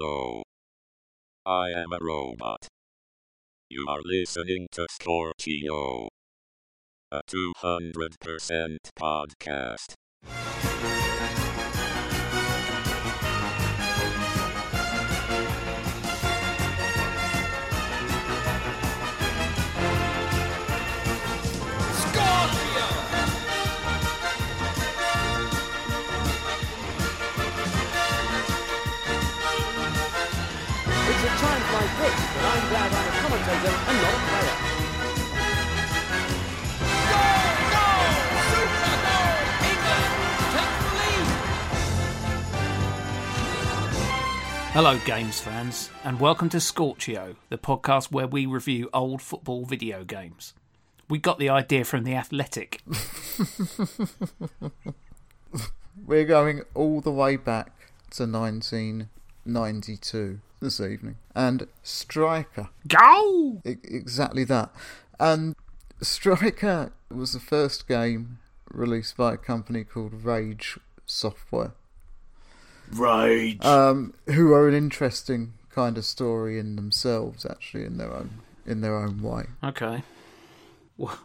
Hello. I am a robot. You are listening to Scorchio, a 200% podcast. I'm a commentator and not a player. Hello, games fans, and welcome to Scorchio, the podcast where we review old football video games. We got the idea from The Athletic. We're going all the way back to 1992 this evening. And Striker. Go! I- exactly that. And Striker was the first game released by a company called Rage Software, Rage. um, who are an interesting kind of story in themselves, actually, in their own in their own way. okay.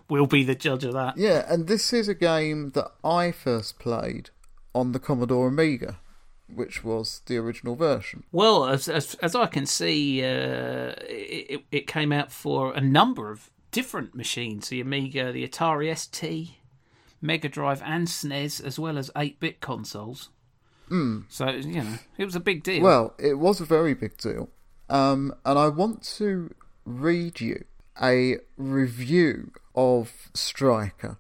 We'll be the judge of that. Yeah, and this is a game that I first played on the Commodore Amiga, which was the original version. Well, as as, as I can see, uh, it, it- came out for a number of different machines the Amiga, the Atari ST, Mega Drive, and SNES, as well as 8 bit consoles. Mm. So, you know, it was a big deal. Well, it was a very big deal. Um, and I want to read you a review of Striker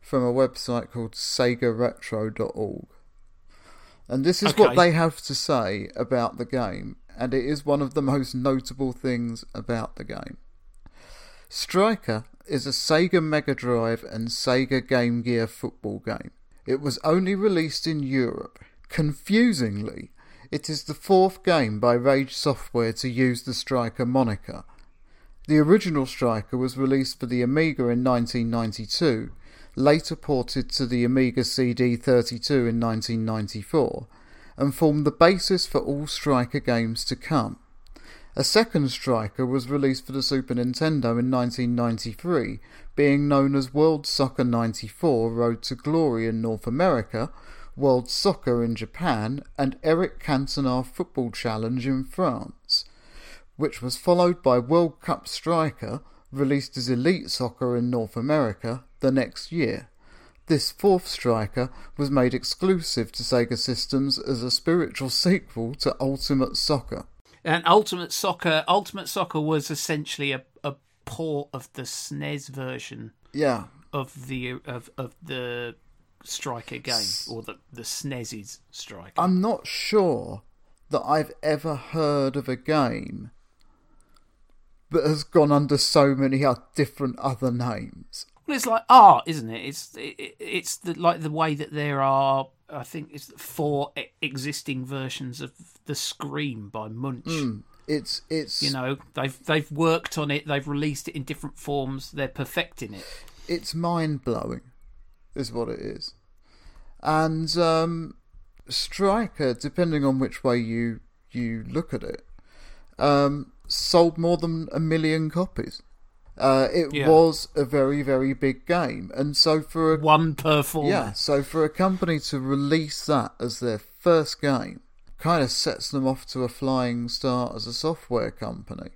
from a website called SegaRetro.org. And this is what they have to say about the game, and it is one of the most notable things about the game. Striker is a Sega Mega Drive and Sega Game Gear football game. It was only released in Europe. Confusingly, it is the fourth game by Rage Software to use the Striker moniker. The original Striker was released for the Amiga in 1992, later ported to the Amiga CD32 in 1994, and formed the basis for all Striker games to come. A second Striker was released for the Super Nintendo in 1993, being known as World Soccer 94 Road to Glory in North America, World Soccer in Japan, and Eric Cantona Football Challenge in France, which was followed by World Cup Striker, released as Elite Soccer in North America the next year. This fourth striker was made exclusive to Sega systems as a spiritual sequel to Ultimate Soccer. And Ultimate Soccer, Ultimate Soccer was essentially a, a port of the SNES version Yeah, of the of, of the Striker game, or the the SNES's Striker. I'm not sure that I've ever heard of a game that has gone under so many uh, different other names. Well, it's like art, isn't it? It's it, it's the like the way that there are. I think it's four existing versions of the Scream by Munch. It's it's You know, they've they've worked on it. They've released it in different forms. They're perfecting it. it's mind blowing, is what it is. And um, Striker, depending on which way you you look at it, um, sold more than a million copies. Uh, it Yeah. was a very very big game, and so for a One per format. yeah, so for a company to release that as their first game, kind of sets them off to a flying start as a software company.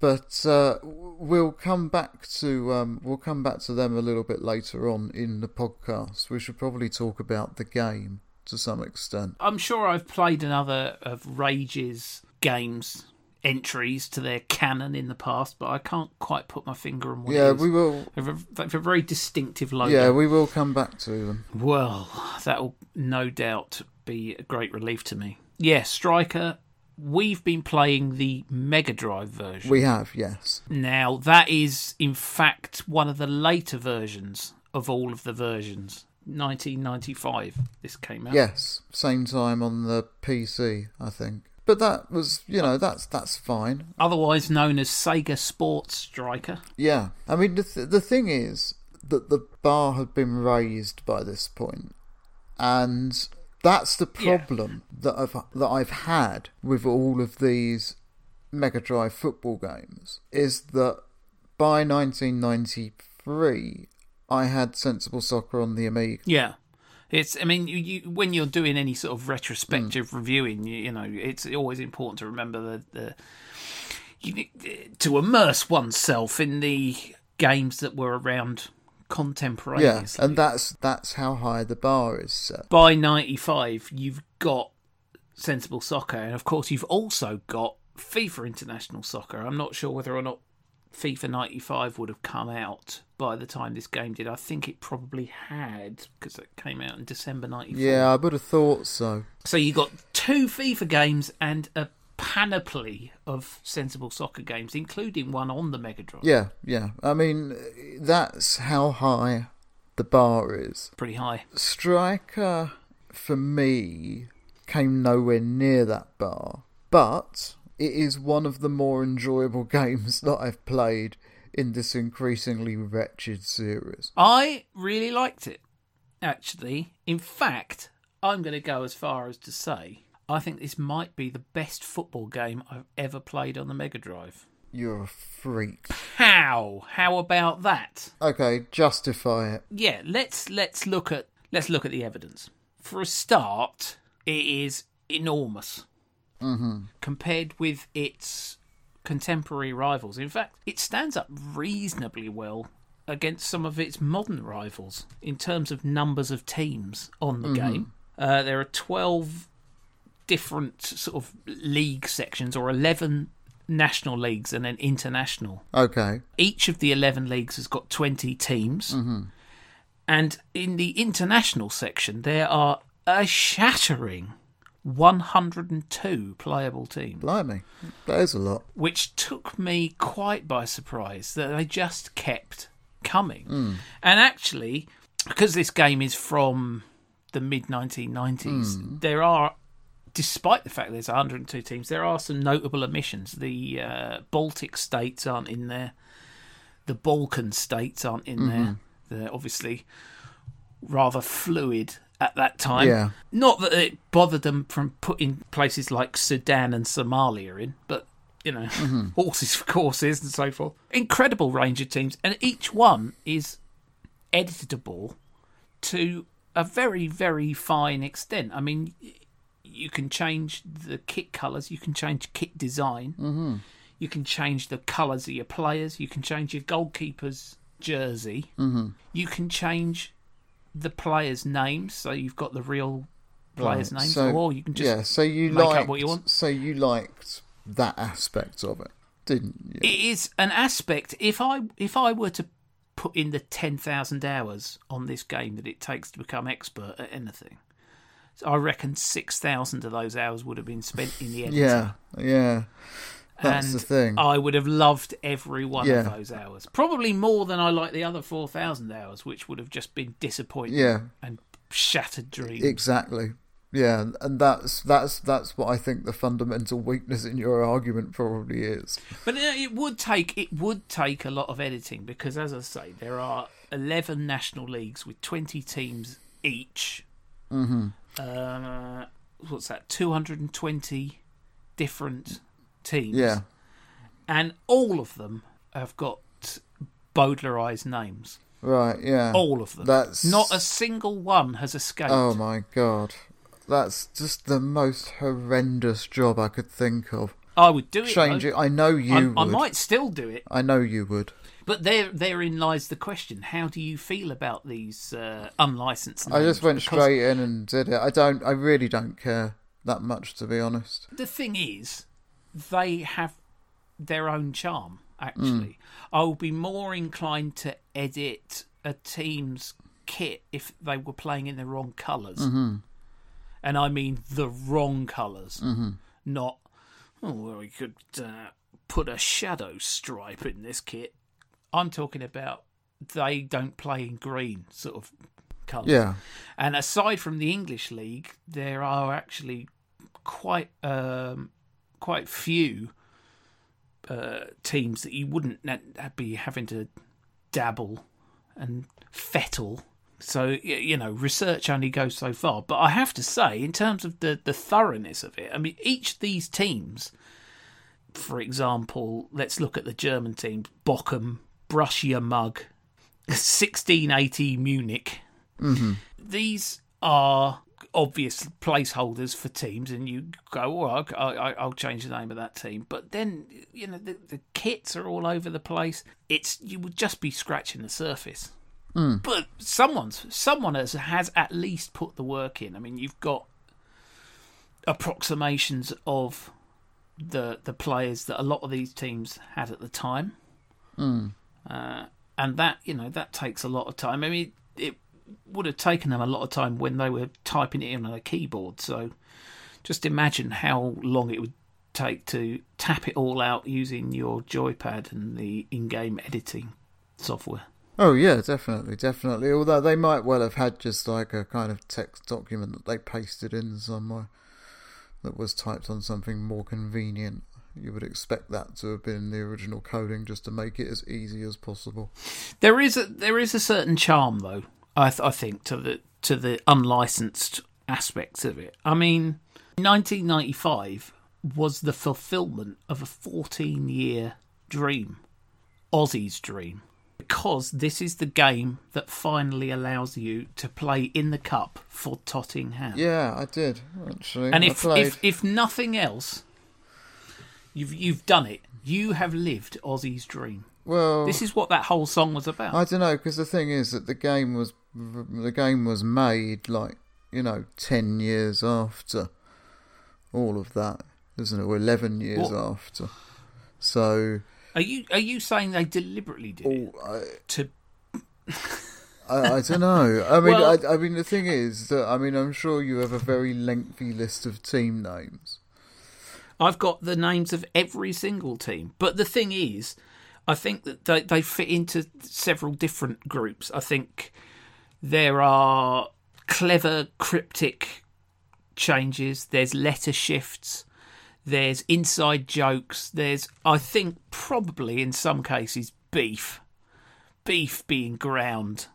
But uh, we'll come back to um, we'll come back to them a little bit later on in the podcast. We should probably talk about the game to some extent. I'm sure I've played another of Rage's games entries to their canon in the past, but I can't quite put my finger on what Yeah, we will. They have a, a very distinctive logo. Yeah, we will come back to them. Well, that will no doubt be a great relief to me. Yeah, Striker. We've been playing the Mega Drive version. We have, yes, Now, that is, in fact, one of the later versions of all of the versions. 1995, this came out. yes. Same time on the PC, I think. But that was, you know, that's that's fine. Otherwise known as Sega Sports Striker. Yeah, I mean the th- the thing is that the bar had been raised by this point, and that's the Yeah. problem that I've that I've had with all of these Mega Drive football games is that by 1993 I had Sensible Soccer on the Amiga. Yeah. It's. I mean, you, you when you're doing any sort of hmm. retrospective reviewing, you, you know, it's always important to remember the, the you need to immerse oneself in the games that were around contemporaneously. Yeah, and that's that's how high the bar is set. by 95 you've got sensible soccer and of course you've also got fifa international soccer i'm not sure whether or not fifa 95 would have come out by the time this game did i think it probably had because it came out in december 94 Yeah, I would have thought so. so you got two fifa games and a panoply of sensible soccer games including one on the mega drive Yeah, yeah. I mean, that's how high the bar is. pretty high Striker, for me, came nowhere near that bar, but it is one of the more enjoyable games that I've played in this increasingly wretched series. I really liked it, actually. In fact, I'm going to go as far as to say I think this might be the best football game I've ever played on the Mega Drive. You're a freak. How? How about that? Okay, justify it. Yeah, let's let's look at let's look at the evidence. For a start, it is enormous mm-hmm. compared with its contemporary rivals. In fact, it stands up reasonably well against some of its modern rivals in terms of numbers of teams on the game. Uh, there are 12 different sort of league sections, or 11 national leagues and then international Okay. each of the 11 leagues has got 20 teams. And in the international section, there are a shattering 102 playable teams, Blimey. That is a lot. which took me quite by surprise that they just kept coming. Hmm. And actually, because this game is from the mid 1990s, hmm. there are. Despite the fact there's 102 teams, there are some notable omissions. The uh, Baltic states aren't in there. The Balkan states aren't in hmm. there. They're obviously rather fluid at that time. Yeah. Not that it bothered them from putting places like Sudan and Somalia in, but you know, horses for courses and so forth. Incredible range of teams, and each one is editable to a very, very fine extent. I mean, you can change the kit colours, you can change kit design, mm-hmm. you can change the colours of your players, you can change your goalkeeper's jersey, mm-hmm. you can change the players' names, so you've got the real players' Right, names, so- or you can just yeah, so you make up liked, what you want. So you liked that aspect of it, didn't you? it is an aspect. If I if I were to put in the ten thousand hours on this game that it takes to become expert at anything, I reckon six thousand of those hours would have been spent in the editing. yeah, yeah. That's and the thing. I would have loved every one Yeah. of those hours. Probably more than I like the other four thousand hours, which would have just been disappointing Yeah. and shattered dreams. Exactly. Yeah, and that's that's that's what I think the fundamental weakness in your argument probably is. But uh, it would take it would take a lot of editing because, as I say, there are eleven national leagues with twenty teams each. Mm-hmm. Uh, what's that? Two hundred and twenty different teams. Yeah. and all of them have got Bowdlerized names. Right, yeah. All of them. That's Not a single one has escaped. Oh my god. That's just the most horrendous job I could think of. I would do it. Change though. it. I know you I, would. I might still do it. I know you would. But there, therein lies the question: How do you feel about these uh, unlicensed? I just went Because straight in and did it. I don't I really don't care that much to be honest. The thing is, they have their own charm. Actually, Mm. I would be more inclined to edit a team's kit if they were playing in the wrong colors Mm-hmm. and I mean the wrong colors not. Oh, well, we could uh, put a shadow stripe in this kit. I'm talking about they don't play in green sort of colours. Yeah. And aside from the English league, there are actually quite um, quite few uh, teams that you wouldn't be having to dabble and fettle So you know, research only goes so far. But I have to say, in terms of the the thoroughness of it, I mean, each of these teams, for example, let's look at the German teams: Bochum, Your Mug, 1680 Munich. These are obvious placeholders for teams, and you go, "Well, I, I, I'll change the name of that team." But then, you know, the, the kits are all over the place. It's you would just be scratching the surface. But someone's someone has has at least put the work in. I mean, you've got approximations of the the players that a lot of these teams had at the time, uh, and that you know that takes a lot of time. I mean, it would have taken them a lot of time when they were typing it in on a keyboard. So, just imagine how long it would take to tap it all out using your joypad and the in-game editing software. Oh yeah, definitely, definitely. Although they might well have had just like a kind of text document that they pasted in somewhere that was typed on something more convenient. You would expect that to have been the original coding just to make it as easy as possible. There is a there is a certain charm though. I th- I think to the to the unlicensed aspects of it. I mean, 1995 was the fulfillment of a 14 year dream, Ossie's dream, because this is the game that finally allows you to play in the cup for Tottingham. Yeah, I did actually. And if, if if nothing else, you've you've done it. You have lived Ossie's dream. well, This is what that whole song was about. I don't know because the thing is that the game was the game was made like you know ten years after all of that, isn't it? Or eleven years What? after. So Are you are you saying they deliberately did it oh, I, to? I, I don't know. I mean, Well- I, I mean, the thing is that I mean, I'm sure you have a very lengthy list of team names. I've got the names of every single team, but the thing is, I think that they they fit into several different groups. I think there are clever cryptic changes. There's letter shifts. There's inside jokes. There's, I think, probably in some cases, beef. Beef being ground.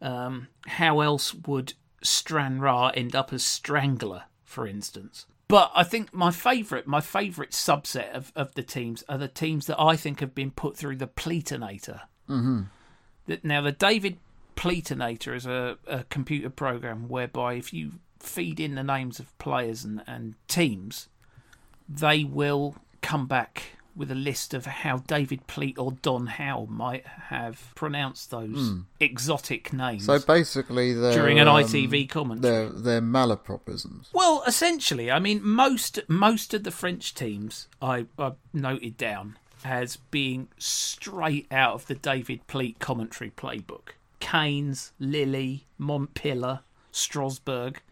Um, how else would Stranraer end up as Strangler, for instance? But I think my favourite, my favourite subset of, of the teams are the teams that I think have been put through the Pleatonator. Mm-hmm. Now, the David Pleatonator is a, a computer program whereby if you feed in the names of players and, and teams, they will come back with a list of how David Pleat or Don Howe might have pronounced those exotic names So basically, during an um, ITV commentary. They're they're malapropisms. Well, essentially, I mean, most most of the French teams I, I noted down as being straight out of the David Pleat commentary playbook. Keynes, Lilly, Montpellier, Strasbourg.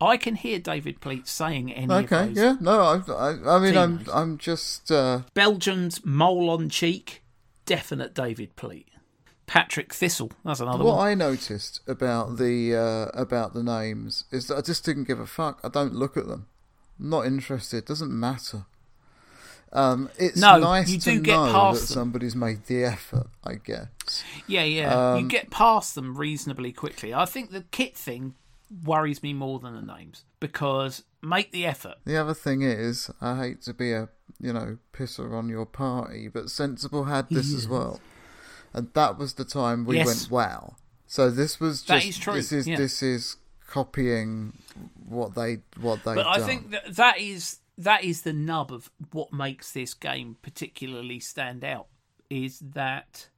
I can hear David Pleat saying any Okay, of those. yeah, no, I, I, I mean, I'm. I'm just uh, Belgium's mole on cheek, definite David Pleat. Patrick Thistle, that's another What one. What I noticed about the uh, about the names is that I just didn't give a fuck. I don't look at them. I'm not interested. Doesn't matter. Um, it's No, nice you to do get know that them. somebody's made the effort. I guess. Yeah, yeah. Um, you get past them reasonably quickly. I think the kit thing worries me more than the names because make the effort. The other thing is, I hate to be a you know pisser on your party, but Sensible had this as well, and that was the time we Yes. went wow. So this was just is true, this is yeah. this is copying what they what they. But I think that that is that is the nub of what makes this game particularly stand out is that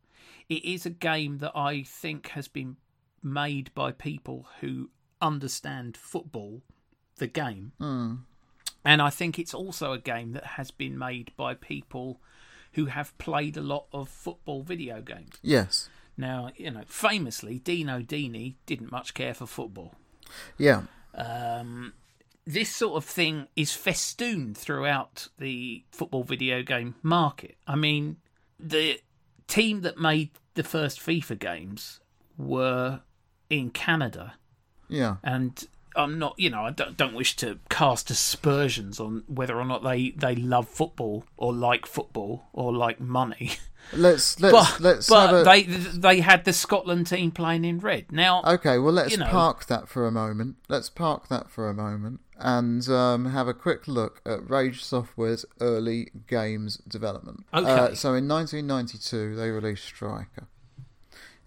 it is a game that I think has been made by people who understand football, the game. And I think it's also a game that has been made by people who have played a lot of football video games. yes, Now, you know, famously, Dino Dini didn't much care for football. yeah. Um, this sort of thing is festooned throughout the football video game market. I mean, the team that made the first FIFA games were in Canada, Yeah. and I'm not, you know, I don't, don't wish to cast aspersions on whether or not they, they love football or like football or like money. Let's let's But, let's but have a they they had the Scotland team playing in red. Now, Okay, well, let's you know- park that for a moment. Let's park that for a moment and um, have a quick look at Rage Software's early games development. Okay. Uh, so in 1992, they released Striker.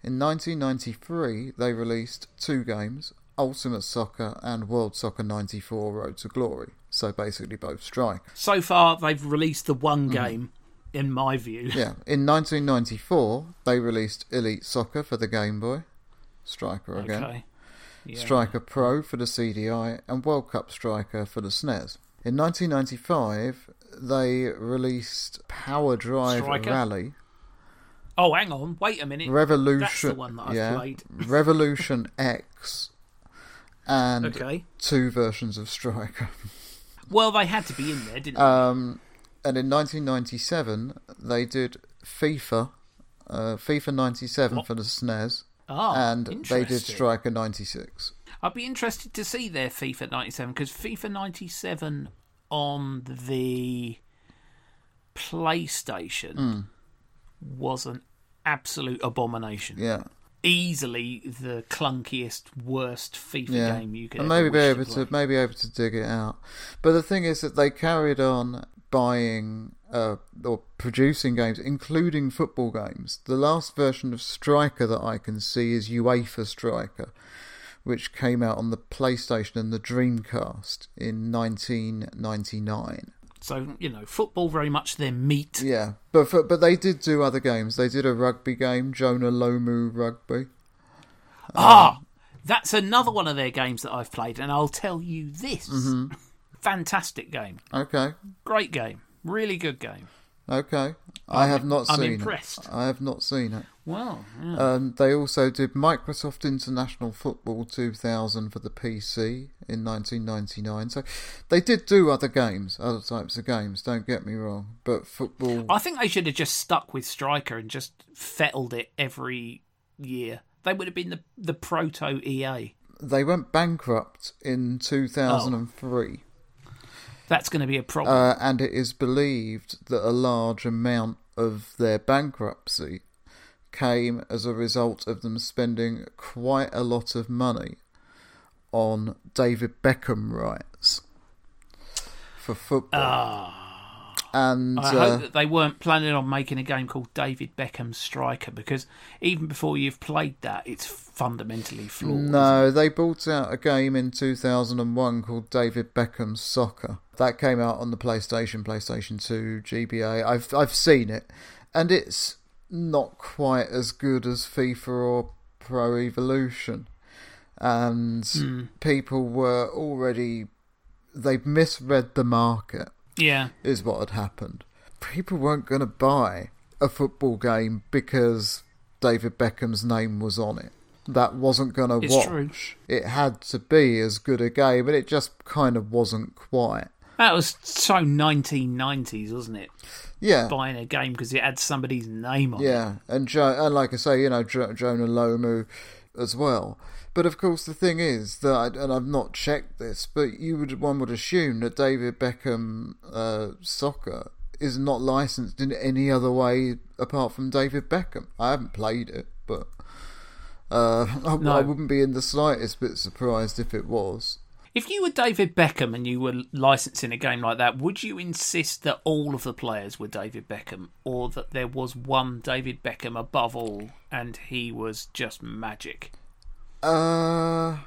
In 1993, they released two games Ultimate Soccer and World Soccer 94 Road to Glory. So basically, both Striker. so far they've released the one game, in my view. Mm-hmm. Yeah. In 1994, they released Elite Soccer for the Game Boy. Striker again. Okay. Yeah. Striker Pro for the CDI, and World Cup Striker for the SNES. In 1995, they released Power Drive Striker? Rally, Oh, hang on. Wait a minute. Revolution, That's the one that I've yeah, played. Revolution X, and Okay. two versions of Striker. Well, they had to be in there, didn't they? Um, and in 1997, they did FIFA, uh, FIFA 97 for the SNES, they? Ah, and they did. Striker 96. I'd be interested to see their FIFA 97 because FIFA 97 on the PlayStation Hmm. was an absolute abomination. Yeah. Easily the clunkiest, worst FIFA yeah. game you could and maybe be able to, to, maybe able to dig it out. But the thing is that they carried on buying uh, or producing games, including football games. The last version of Striker that I can see is UEFA Striker, which came out on the PlayStation and the Dreamcast in 1999. So, you know, football very much their meat. Yeah, but for, but they did do other games. They did a rugby game, Jonah Lomu Rugby. Ah, that's another one of their games that I've played, and I'll tell you this: Mm-hmm. fantastic game, Okay, great game, really good game. Okay. I have not seen I'm seen impressed. it. I have not seen it. Well, yeah. Um, they also did Microsoft International Football 2000 for the PC in 1999. So they did do other games, other types of games. Don't get me wrong, but football. I think they should have just stuck with Striker and just fettled it every year. They would have been the the proto EA. They went bankrupt in 2003, That's going to be a problem. uh, and it is believed that a large amount of their bankruptcy came as a result of them spending quite a lot of money on David Beckham rights for football. Ah. And I uh, hope that they weren't planning on making a game called David Beckham Striker because even before you've played that, it's fundamentally flawed. no, they brought out a game in 2001 called David Beckham Soccer. That came out on the PlayStation, PlayStation 2, GBA. I've I've seen it, and it's not quite as good as FIFA or Pro Evolution. And Hmm. people were already they misread the market. Yeah, is what had happened. People weren't going to buy a football game because David Beckham's name was on it. That wasn't going to watch. true. It had to be as good a game, but it just kind of wasn't quite. that was so 1990s, wasn't it? Yeah, Buying a game because it had somebody's name on it. yeah, and jo- and like I say, you know, jo- Jonah Lomu as well. But of course, the thing is that, I, and I've not checked this, but you would one would assume that David Beckham uh, soccer is not licensed in any other way apart from David Beckham. I haven't played it, but uh, I, No. I wouldn't be in the slightest bit surprised if it was. If you were David Beckham and you were licensing a game like that, would you insist that all of the players were David Beckham, or that there was one David Beckham above all and he was just magic? Uh,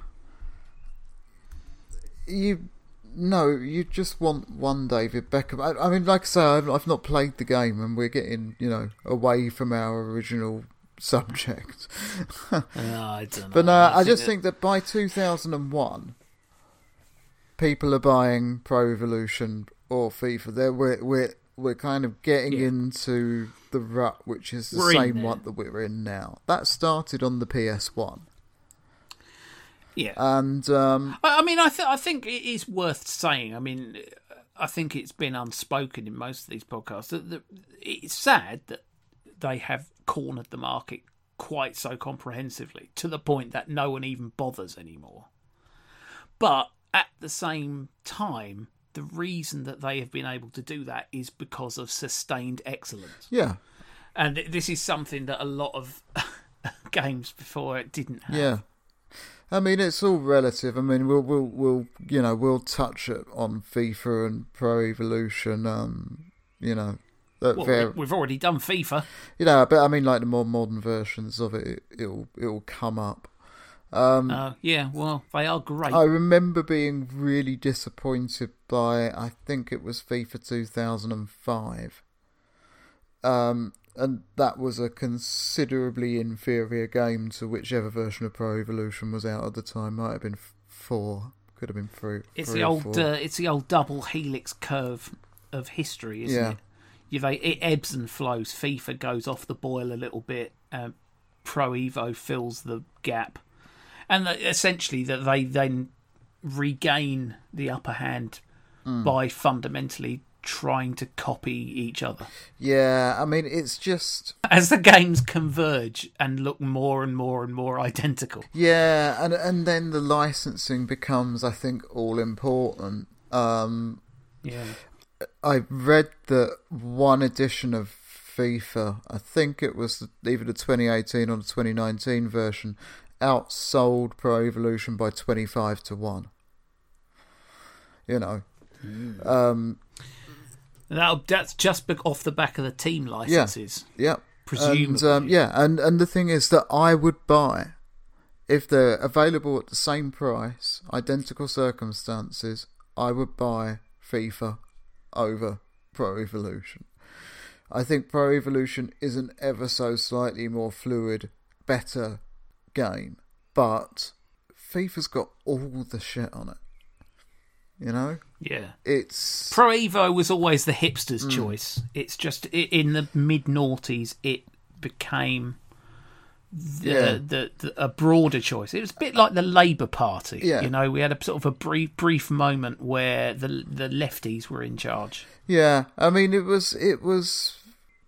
you no, you just want one David Beckham. I, I mean, like I say, I've, I've not played the game, and we're getting you know away from our original subject. Uh, I don't know. but no, I, think just think that by two thousand and one, people are buying Pro Evolution or FIFA. They're, we're we're we're kind of getting Yeah. into the rut, which is the We're same there. one that we're in now. That started on the PS One, yeah. and um, I I mean, I, th- I think it is worth saying. I mean, I think it's been unspoken in most of these podcasts that, that it's sad that they have cornered the market quite so comprehensively to the point that no one even bothers anymore. But at the same time, the reason that they have been able to do that is because of sustained excellence. Yeah, And this is something that a lot of games before it didn't have. yeah. I mean, it's all relative. I mean, we'll we'll we'll you know we'll touch it on FIFA and Pro Evolution. Um, you know, Well, we've already done FIFA. you know, but I mean, like the more modern versions of it, it'll it'll come up. Um, Uh, yeah, well, they are great. I remember being really disappointed by I think it was FIFA 2005. Um, and that was a considerably inferior game to whichever version of Pro Evolution was out at the time. Might have been four, could have been three. it's three the old, uh, it's the old double helix curve of history, isn't Yeah. it? You've it ebbs and flows. FIFA goes off the boil a little bit. Um, Pro Evo fills the gap, and that essentially that they then regain the upper hand Hmm. by fundamentally trying to copy each other. Yeah, I mean, it's just As the games converge and look more and more and more identical. Yeah, and and then the licensing becomes, I think, all important. Um, Yeah. I read that one edition of FIFA, I think it was either the 2018 or the 2019 version, outsold Pro Evolution by 25 to 1. You know. Um, That'll, that's just off the back of the team licenses. yeah. Presumably. And, um, yeah, and, and the thing is that I would buy, if they're available at the same price, identical circumstances, I would buy FIFA over Pro Evolution. I think Pro Evolution is an ever so slightly more fluid, better game, but FIFA's got all the shit on it. You know? Yeah. It's. Pro Evo was always the hipster's Hmm. choice. It's just in the mid noughties, it became the, Yeah. the, the a broader choice. It was a bit like the Labour Party. Yeah. You know, we had a sort of a brief brief moment where the the lefties were in charge. Yeah, I mean, it was, it was,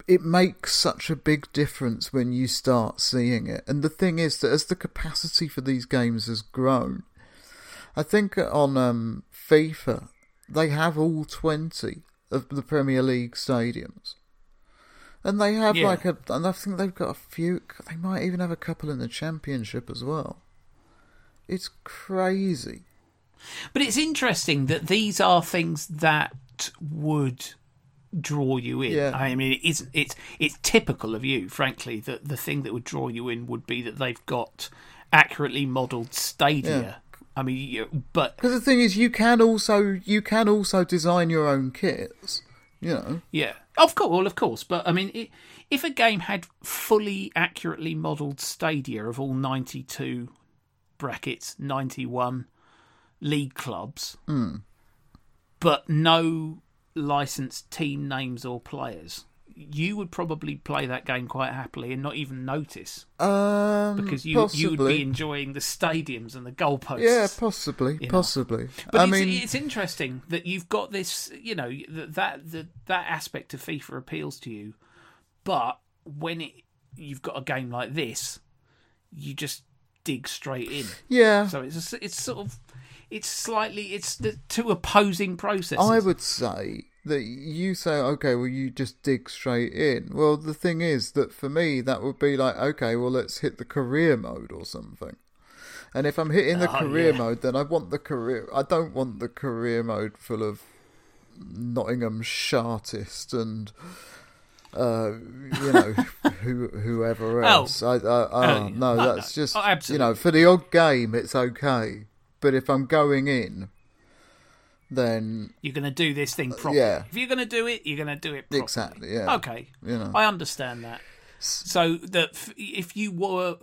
it makes such a big difference when you start seeing it. And the thing is that as the capacity for these games has grown, I think on um, FIFA they have all twenty of the Premier League stadiums, and they have Yeah. like a, and I think they've got a few. They might even have a couple in the Championship as well. It's crazy. But it's interesting that these are things that would draw you in. Yeah. I mean, it isn't. It's it's typical of you, frankly. That the thing that would draw you in would be that they've got accurately modelled stadia. I mean, you, but Because the thing is, you can also you can also design your own kits. You know. yeah, of course, well, of course. But I mean, it, if a game had fully accurately modelled stadia of all ninety-two brackets, ninety-one league clubs, hmm. but no licensed team names or players, you would probably play that game quite happily and not even notice Um, because you possibly. you would be enjoying the stadiums and the goalposts. Yeah, possibly, know. possibly. But I it's, mean, it's interesting that you've got this, you know, that that that, that aspect of FIFA appeals to you, but when it, you've got a game like this, you just dig straight in. yeah, So it's a, it's sort of it's slightly it's the two opposing processes. I would say that you say, okay, well, you just dig straight in. Well, the thing is that for me, that would be like, okay, well, let's hit the career mode or something. And if I'm hitting the Oh, career yeah. mode, then I want the career. I don't want the career mode full of Nottingham Chartist and uh, you know who, whoever Oh. else. I, I, oh, Oh, no, no, that's just Oh, you know for the odd game, it's okay. But if I'm going in, then you're going to do this thing uh, properly. yeah. If you're going to do it, you're going to do it properly. exactly, yeah, Okay. you know, I understand that. So that if you were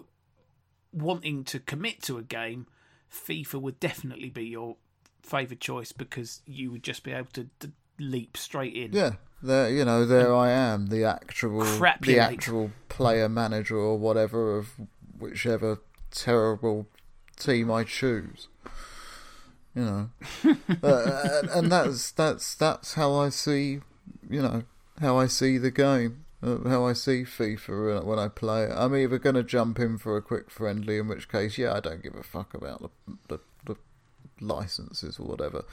wanting to commit to a game, FIFA would definitely be your favourite choice because you would just be able to, to leap straight in. yeah. There, you know, there I am, the actual, the Crapulate. actual player manager or whatever of whichever terrible team I choose. You know, uh, and, that's that's that's how I see, you know, how I see the game, uh, how I see FIFA when- when I play it. I'm either going to jump in for a quick friendly, in which case, yeah, I don't give a fuck about the the, the licenses or whatever.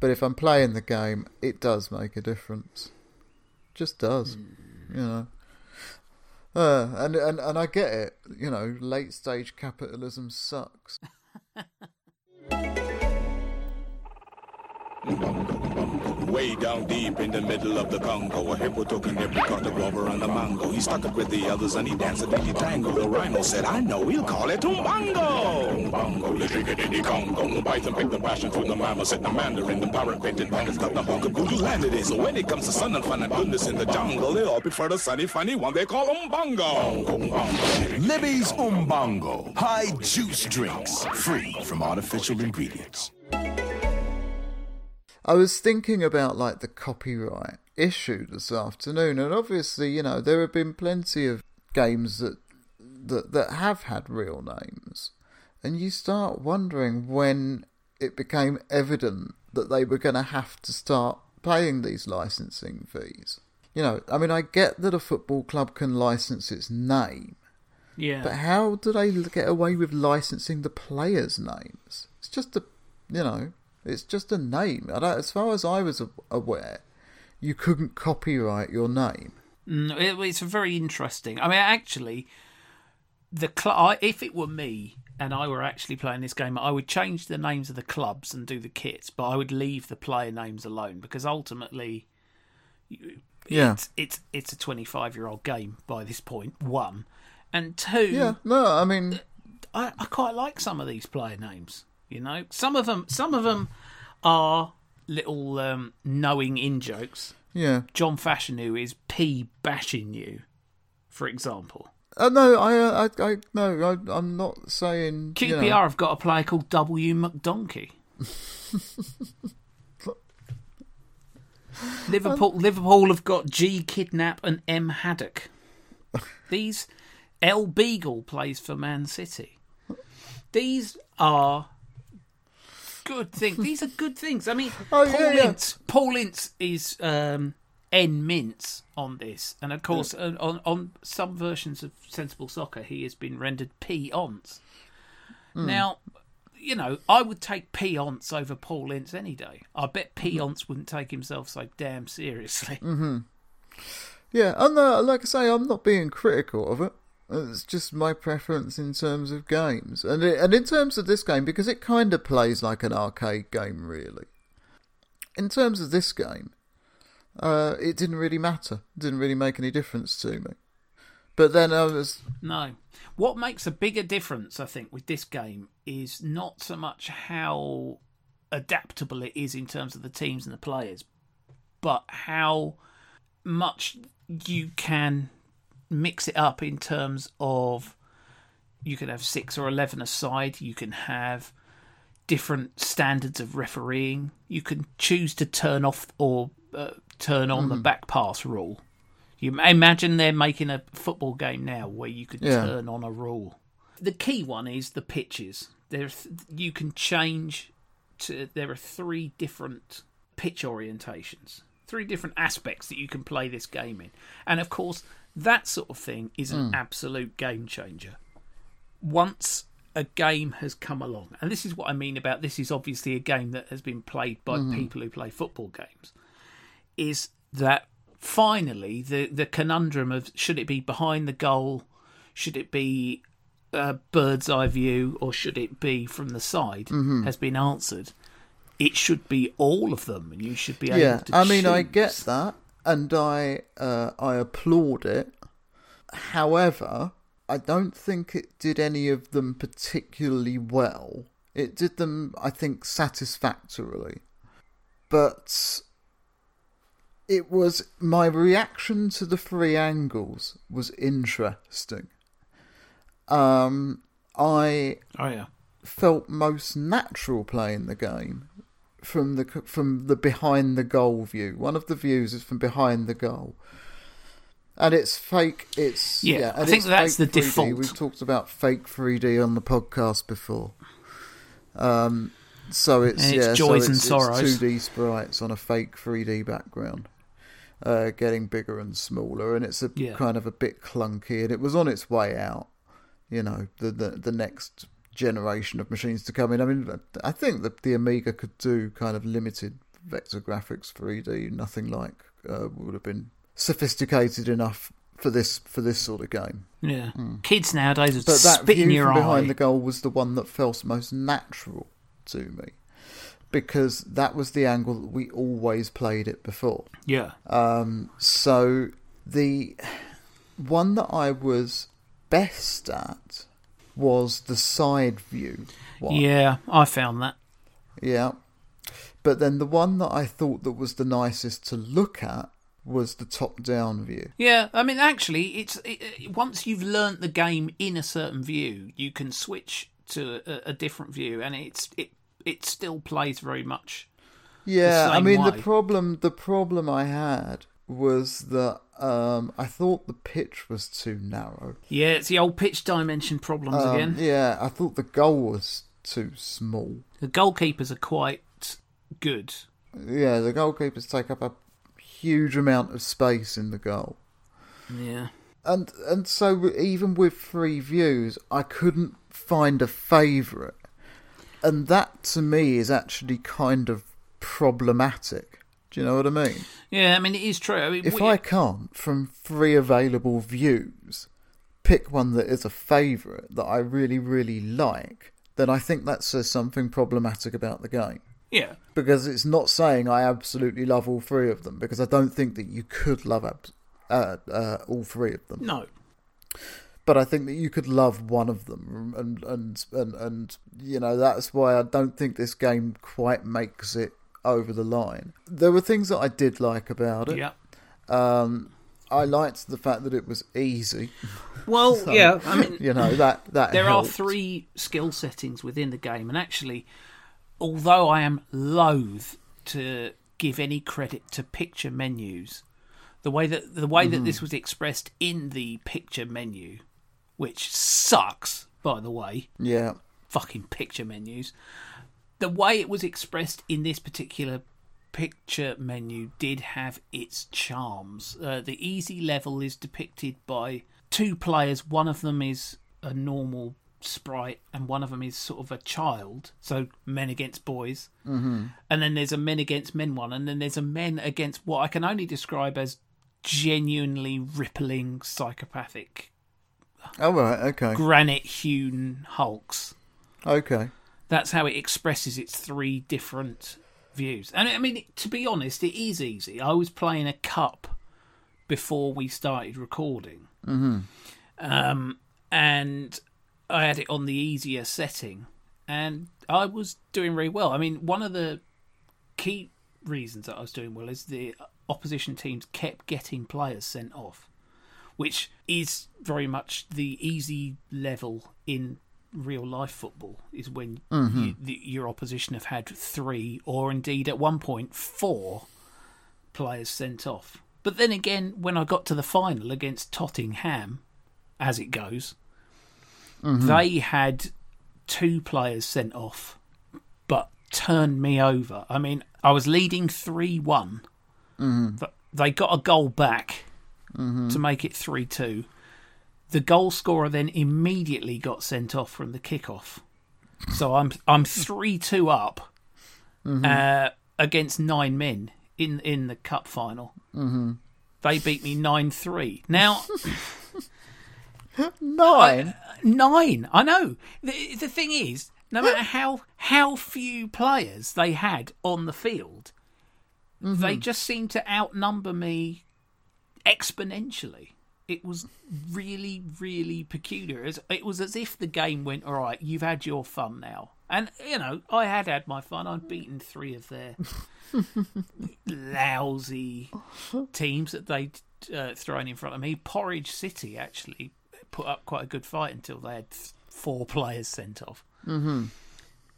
But if I'm playing the game, it does make a difference. Just does, you know. Uh, and, and and I get it. You know, late stage capitalism sucks. Way down deep in the middle of the Congo, a hippo took an caught the rover and the mango. He stuck it with the others and he danced a dingy tango. The rhino said, I know, we'll call it Umbango. Umbango, the it in the Congo. Python picked the passion through the mama, said the mandarin. The parrot painted bandits got the hunk of voodoo land it. So when it comes to sun and fun and goodness in the jungle, they all prefer the sunny, funny one they call. Umbango. Libby's Umbango. High juice drinks. Free from artificial ingredients. I was thinking about like the copyright issue this afternoon, and obviously, you know, there have been plenty of games that that that have had real names, and you start wondering when it became evident that they were going to have to start paying these licensing fees. You know, I mean, I get that a football club can license its name, Yeah. but how do they get away with licensing the players' names? It's just a, you know, it's just a name. As far as I was aware, you couldn't copyright your name. Mm, it- it's very interesting. I mean, actually, the cl- I, if it were me and I were actually playing this game, I would change the names of the clubs and do the kits, but I would leave the player names alone because ultimately, Yeah. it's it's it's a twenty five year old game by this point. One, and two, Yeah, no, I mean, I, I quite like some of these player names. You know, some of them some of them are little um, knowing in jokes. yeah. John Fashion, who is P bashing you, for example. Uh, no, I, I, I, no, I, I'm not saying. you QPR know, have got a player called W McDonkey. Liverpool Liverpool have got G Kidnap and M Haddock. These L Beagle plays for Man City. These are good things. These are good things. I mean, Oh, Paul yeah, yeah. Ince. Paul Ince is um, N Mince on this, and of course, uh, on on some versions of Sensible Soccer, he has been rendered P Once. Hmm. Now, you know, I would take P Once over Paul Ince any day. I bet. P Once wouldn't take himself so damn seriously. Yeah, and uh, like I say, I'm not being critical of it. It's just my preference in terms of games, and it, and in terms of this game because it kind of plays like an arcade game, really. In terms of this game, uh, it didn't really matter. It didn't really make any difference to me. But then I was, No. What makes a bigger difference, I think, with this game is not so much how adaptable it is in terms of the teams and the players, but how much you can mix it up in terms of you can have six or eleven aside, you can have different standards of refereeing, you can choose to turn off or uh, turn on the back pass rule. You imagine they're making a football game now where you could Yeah. turn on a rule. The key one is the pitches. There, you can change to. There are three different pitch orientations, three different aspects that you can play this game in, and of course, that sort of thing is an hmm. absolute game changer. Once a game has come along, and this is what I mean about this is obviously a game that has been played by mm-hmm. people who play football games is that finally the the conundrum of should it be behind the goal, should it be a bird's eye view, or should it be from the side mm-hmm. has been answered. It should be all of them, and you should be able yeah. to. I mean, I choose. get that, and I, uh, I applaud it. However, I don't think it did any of them particularly well. It did them, I think, satisfactorily. But it was my reaction to the three angles was interesting. Um, I Oh yeah, felt most natural playing the game from the from the behind the goal view. One of the views is from behind the goal, and it's fake. It's Yeah, I and think that's the 3D. default. We've talked about fake 3D on the podcast before. Um, so it's And it's yeah, joys so and it's, sorrows. It's 2D sprites on a fake 3D background. Uh, getting bigger and smaller, and it's a Yeah. kind of a bit clunky, and it was on its way out. You know, the the, the next generation of machines to come in. I mean, I think that the Amiga could do kind of limited vector graphics 3D. Nothing like uh, would have been sophisticated enough for this for this sort of game. Yeah. Kids nowadays would Hmm. But that spit in your behind eye. the goal was the one that felt most natural to me because that was the angle that we always played it before. Yeah. Um, so the one that I was best at was the side view one. Yeah, I found that. Yeah. But then the one that I thought that was the nicest to look at was the top down view. Yeah, I mean, actually, it's it, once you've learnt the game in a certain view, you can switch to a, a different view, and it's it it still plays very much. Yeah, I mean way. the problem the problem I had was that um, I thought the pitch was too narrow. Yeah, it's the old pitch dimension problems Um, again. Yeah, I thought the goal was too small. The goalkeepers are quite good. Yeah, the goalkeepers take up a huge amount of space in the goal. Yeah. And and so even with three views, I couldn't find a favourite, and that to me is actually kind of problematic. Do you know what I mean? Yeah, I mean, it is true. I mean, If we- I can't, from three available views, pick one that is a favourite that I really really like, then I think that says something problematic about the game. Yeah. because it's not saying I absolutely love all three of them because I don't think that you could love ab- uh, uh, all three of them. No. But I think that you could love one of them, and and and and you know that's why I don't think this game quite makes it over the line. There were things that I did like about it. Yeah. Um, I liked the fact that it was easy. Well, So, yeah. I mean, you know that that there helped. are three skill settings within the game, and actually, although I am loath to give any credit to picture menus, the way that the way that Mm-hmm. this was expressed in the picture menu, which sucks, by the way, Yeah, fucking picture menus. The way it was expressed in this particular picture menu did have its charms. Uh, the easy level is depicted by two players. One of them is a normal sprite, and one of them is sort of a child. So men against boys. Mm-hmm. And then there's a men against men one, and then there's a men against what I can only describe as genuinely rippling psychopathic oh right, okay, granite hewn hulks okay, that's how it expresses its three different views. And I mean, to be honest, it is easy. I was playing a cup before we started recording, mm-hmm. um, and I had it on the easier setting, and I was doing really well. I mean, one of the key reasons that I was doing well is the opposition teams kept getting players sent off, which is very much the easy level in real life football. Is when mm-hmm. you, the, your opposition have had three, or indeed at one point four players sent off. But then again, when I got to the final against Tottenham, as it goes, mm-hmm. they had two players sent off, but turned me over. I mean, I was leading 3 one. Mm-hmm. Th- They got a goal back to make it 3 2. The goal scorer then immediately got sent off from the kickoff. So I'm I'm 3 2 up uh, against nine men in, in the cup final. Mm-hmm. They beat me 9 3. Now. nine. Nine. I know. The, the thing is, no matter how how few players they had on the field, they just seemed to outnumber me exponentially. It was really, really peculiar. It was- as if the game went, all right, you've had your fun now. And, you know, I had had my fun. I'd beaten three of their lousy teams that they'd uh, thrown in front of me. Porridge City, actually, put up quite a good fight until they had four players sent off. Mm-hmm.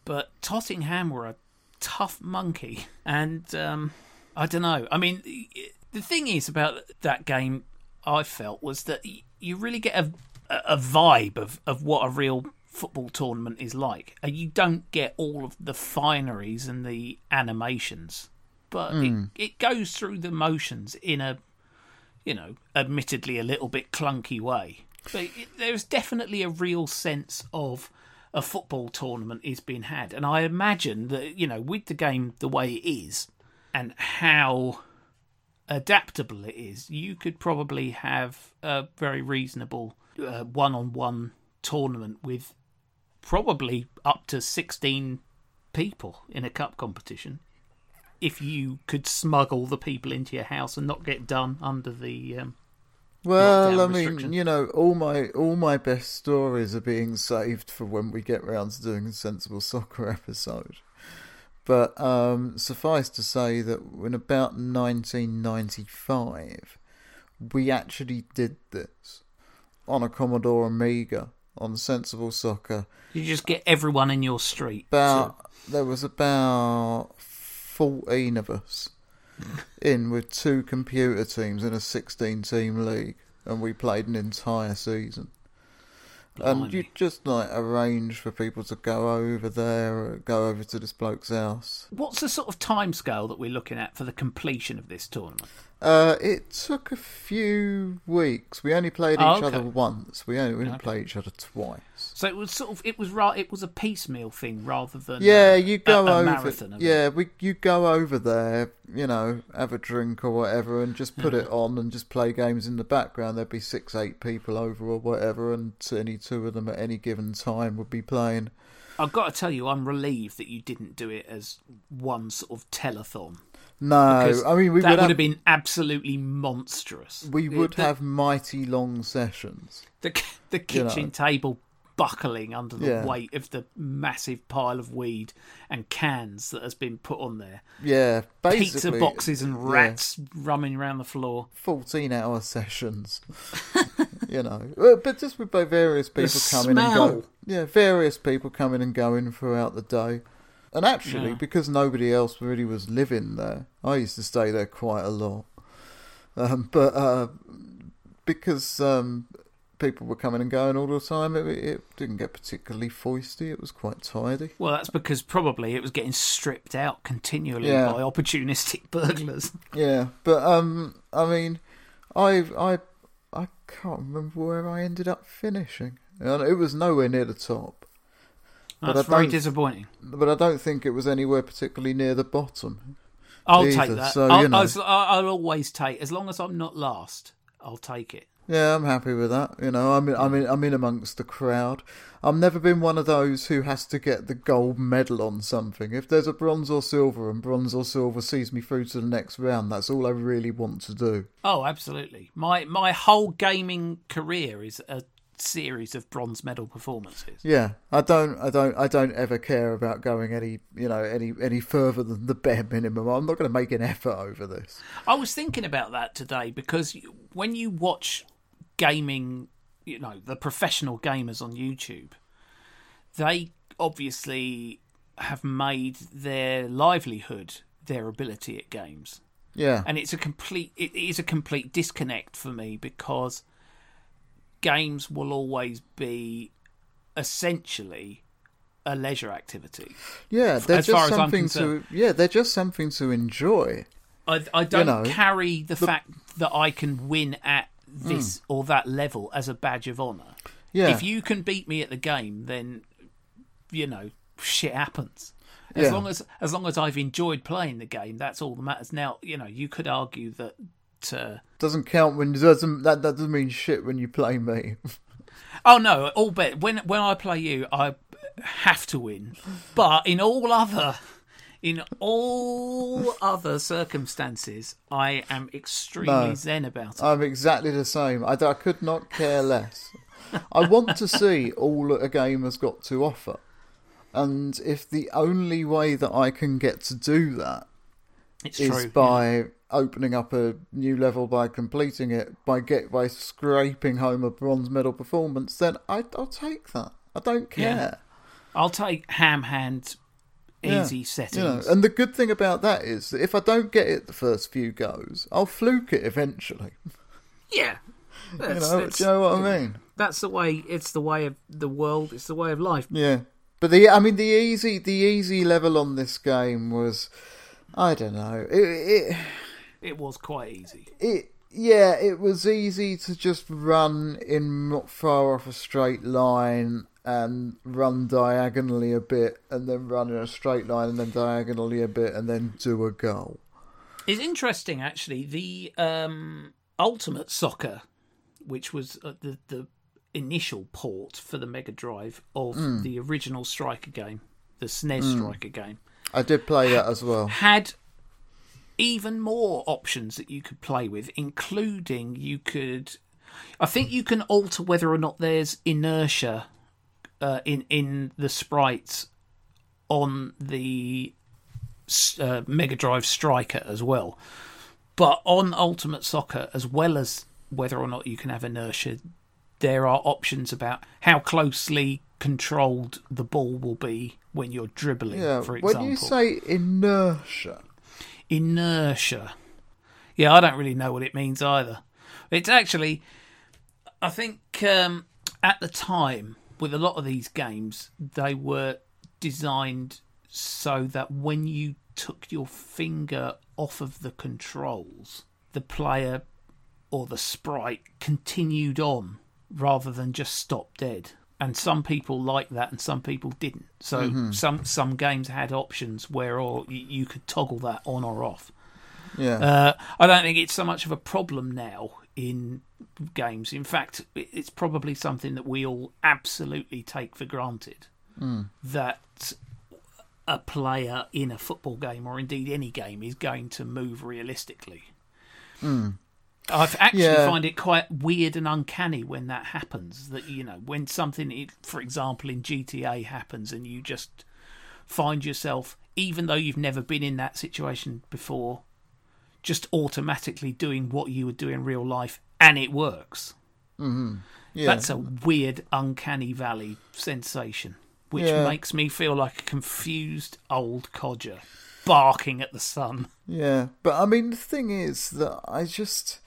But Tottenham were a tough monkey, and um, I don't know. I mean, the thing is about that game, I felt was that you really get a a vibe of, of what a real football tournament is like. And you don't get all of the fineries and the animations, but it, hmm. it goes through the motions in a you know, admittedly a little bit clunky way. But it, there's definitely a real sense of a football tournament is being had. And I imagine that, you know, with the game the way it is and how adaptable it is, you could probably have a very reasonable one on one tournament with probably up to 16 people in a cup competition if you could smuggle the people into your house and not get done under the um, well, I mean, you know, all my all my best stories are being saved for when we get round to doing a sensible soccer episode. But um, suffice to say that in about 1995, we actually did this on a Commodore Amiga on Sensible Soccer. you just get everyone in your street About there was about 14 of us in with two computer teams in a 16 team league, and we played an entire season. And you just like arrange for people to go over there, go over to this bloke's house. what's the sort of timescale that we're looking at for the completion of this tournament Uh, it took a few weeks. We only played each Oh, okay. other once. We only we didn't play each other twice. so it was sort of it was right it was a piecemeal thing rather than Yeah, uh, you go a, a over. marathon yeah, we you go over there, you know, have a drink or whatever, and just put it on and just play games in the background. There'd be six, eight people over or whatever, and any two of them at any given time would be playing. I've got to tell you, I'm relieved that you didn't do it as one sort of telethon. No, because I mean we that would have, have been absolutely monstrous. we would the, have mighty long sessions. the the kitchen know. table buckling under the Yeah. weight of the massive pile of weed and cans that has been put on there. Yeah, basically Pizza boxes and yeah, rats rumming around the floor. fourteen-hour sessions. you know, but just with various people coming and going. Yeah, various people coming and going throughout the day. And actually, Yeah. because nobody else really was living there, I used to stay there quite a lot. Um, but uh, because um, people were coming and going all the time, it, it didn't get particularly foisty. It was quite tidy. Well, that's because probably it was getting stripped out continually Yeah. by opportunistic burglars. Yeah, but um, I mean, I I I can't remember where I ended up finishing. And It was nowhere near the top, But That's I very disappointing. but I don't think it was anywhere particularly near the bottom. I'll either, take that. so, I'll, you know. I'll, I'll always take, as long as I'm not last, I'll take it. Yeah, I'm happy with that. You know, I'm in, I'm in, I'm in amongst the crowd. I've never been one of those who has to get the gold medal on something. If there's a bronze or silver, and bronze or silver sees me through to the next round, that's all I really want to do. Oh, absolutely. My my whole gaming career is a series of bronze medal performances. Yeah, I don't, I don't, I don't ever care about going any, you know, any any further than the bare minimum. I'm not going to make an effort over this. I was thinking about that today because when you watch gaming, you know, the professional gamers on YouTube, they obviously have made their livelihood their ability at games. Yeah, and it's a complete it is a complete disconnect for me because games will always be essentially a leisure activity. yeah, they're as just far as I'm something to, yeah, they're just something to enjoy. I, I don't know, carry the, fact that I can win at Hmm. this or that level as a badge of honor. Yeah, If you can beat me at the game, then you know shit happens. As Yeah. long as as long as I've enjoyed playing the game, that's all that matters. Now, you know, you could argue that. Uh, doesn't count when doesn't that that doesn't mean shit when you play me. Oh no, all bet when when I play you, I have to win. But in all other in all other circumstances, I am extremely No. zen about it. I'm exactly the same. I, I could not care less. I want to see all that a game has got to offer. And if the only way that I can get to do that it's is true. yeah. Opening up a new level by completing it by get by scraping home a bronze medal performance, then I, I'll take that. I don't care. Yeah. I'll take ham hand Yeah. easy You know, settings. and the good thing about that is that if I don't get it the first few goes, I'll fluke it eventually. yeah. You know, you know what I mean? that's the way. It's the way of the world. It's the way of life. Yeah, but the I mean the easy the easy level on this game was I don't know it it It was quite easy. it yeah it was easy to just run in not far off a straight line and run diagonally a bit, and then run in a straight line, and then diagonally a bit, and then do a goal. It's interesting, actually. The um, Ultimate Soccer, which was uh, the the initial port for the Mega Drive of Hmm. the original Striker game, the SNES Striker game, I did play that as well. had even more options that you could play with, including you could. I think you can alter whether or not there's inertia uh, in in the sprites on the uh, Mega Drive Striker as well. But on Ultimate Soccer, as well as whether or not you can have inertia, there are options about how closely controlled the ball will be when you're dribbling. Yeah, for example, when you say inertia, inertia. Yeah, I don't really know what it means either. It's actually, I think um, at the time, with a lot of these games, they were designed so that when you took your finger off of the controls, the player or the sprite continued on rather than just stop dead. And some people liked that, and some people didn't. So mm-hmm. some some games had options where oh, or you, you could toggle that on or off. yeah, Uh, I don't think it's so much of a problem now in games. In fact, it's probably something that we all absolutely take for granted mm. that a player in a football game or indeed any game is going to move realistically. Mm. I actually Yeah. find it quite weird and uncanny when that happens. That you know, when something, for example, in GTA happens, and you just find yourself, even though you've never been in that situation before, just automatically doing what you would do in real life, and it works. Mm-hmm. yeah. That's a weird, uncanny valley sensation, which Yeah. makes me feel like a confused old codger barking at the sun. Yeah, but I mean, the thing is that I just.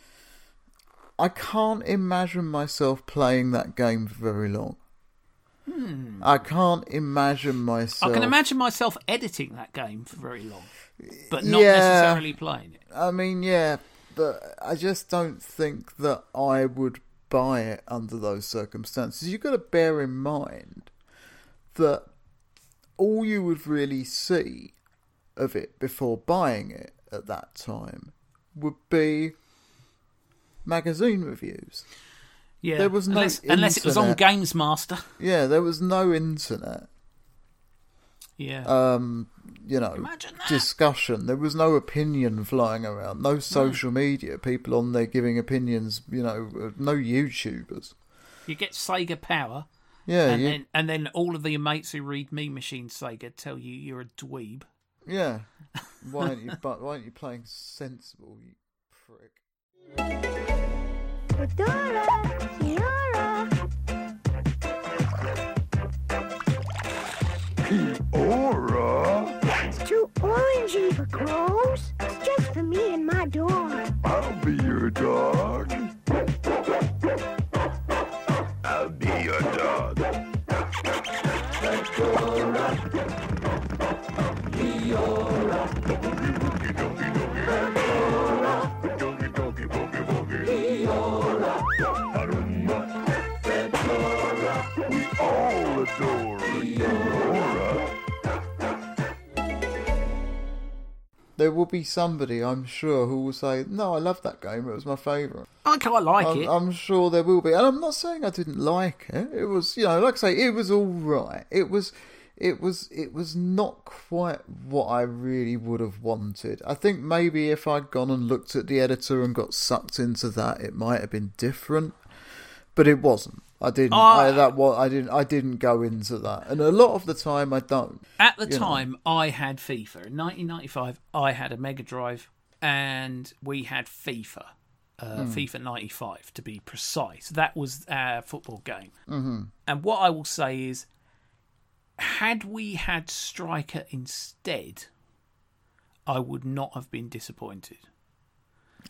I can't imagine myself playing that game for very long. I can't imagine myself. Hmm. I can imagine myself editing that game for very long, but not Yeah. necessarily playing it. I mean, yeah, but I just don't think that I would buy it under those circumstances. You've got to bear in mind that all you would really see of it before buying it at that time would be magazine reviews. Yeah, There was no unless, unless it was on. Games Master. Yeah, there was no internet. Yeah, um, you know, discussion. There was no opinion flying around, no social media, people on there giving opinions, you know, uh, no YouTubers. you get Sega Power, Yeah, and you, then and then all of the mates who read Mean Machines Sega tell you you're a dweeb. yeah. Why aren't you? Why aren't you playing sensible, you prick? Fedora, Kiara. Aura? It's too orangey for crows. It's just for me and my dog. I'll be your dog. I'll be your dog. We There will be somebody, I'm sure, who will say, "No, I love that game. It was my favourite." I quite like I'm, it. I'm sure there will be, and I'm not saying I didn't like it. It was, you know, like I say, it was all right. It was, it was, it was not quite what I really would have wanted. I think maybe if I'd gone and looked at the editor and got sucked into that, it might have been different, but it wasn't. I didn't. Ah. I, that was. I didn't. I didn't go into that, and a lot of the time I don't. At the you know. time, I had FIFA. In 1995, I had a Mega Drive, and we had FIFA. Uh, FIFA 95 to be precise. That was our football game. Mm-hmm. And what I will say is, had we had Striker instead, I would not have been disappointed.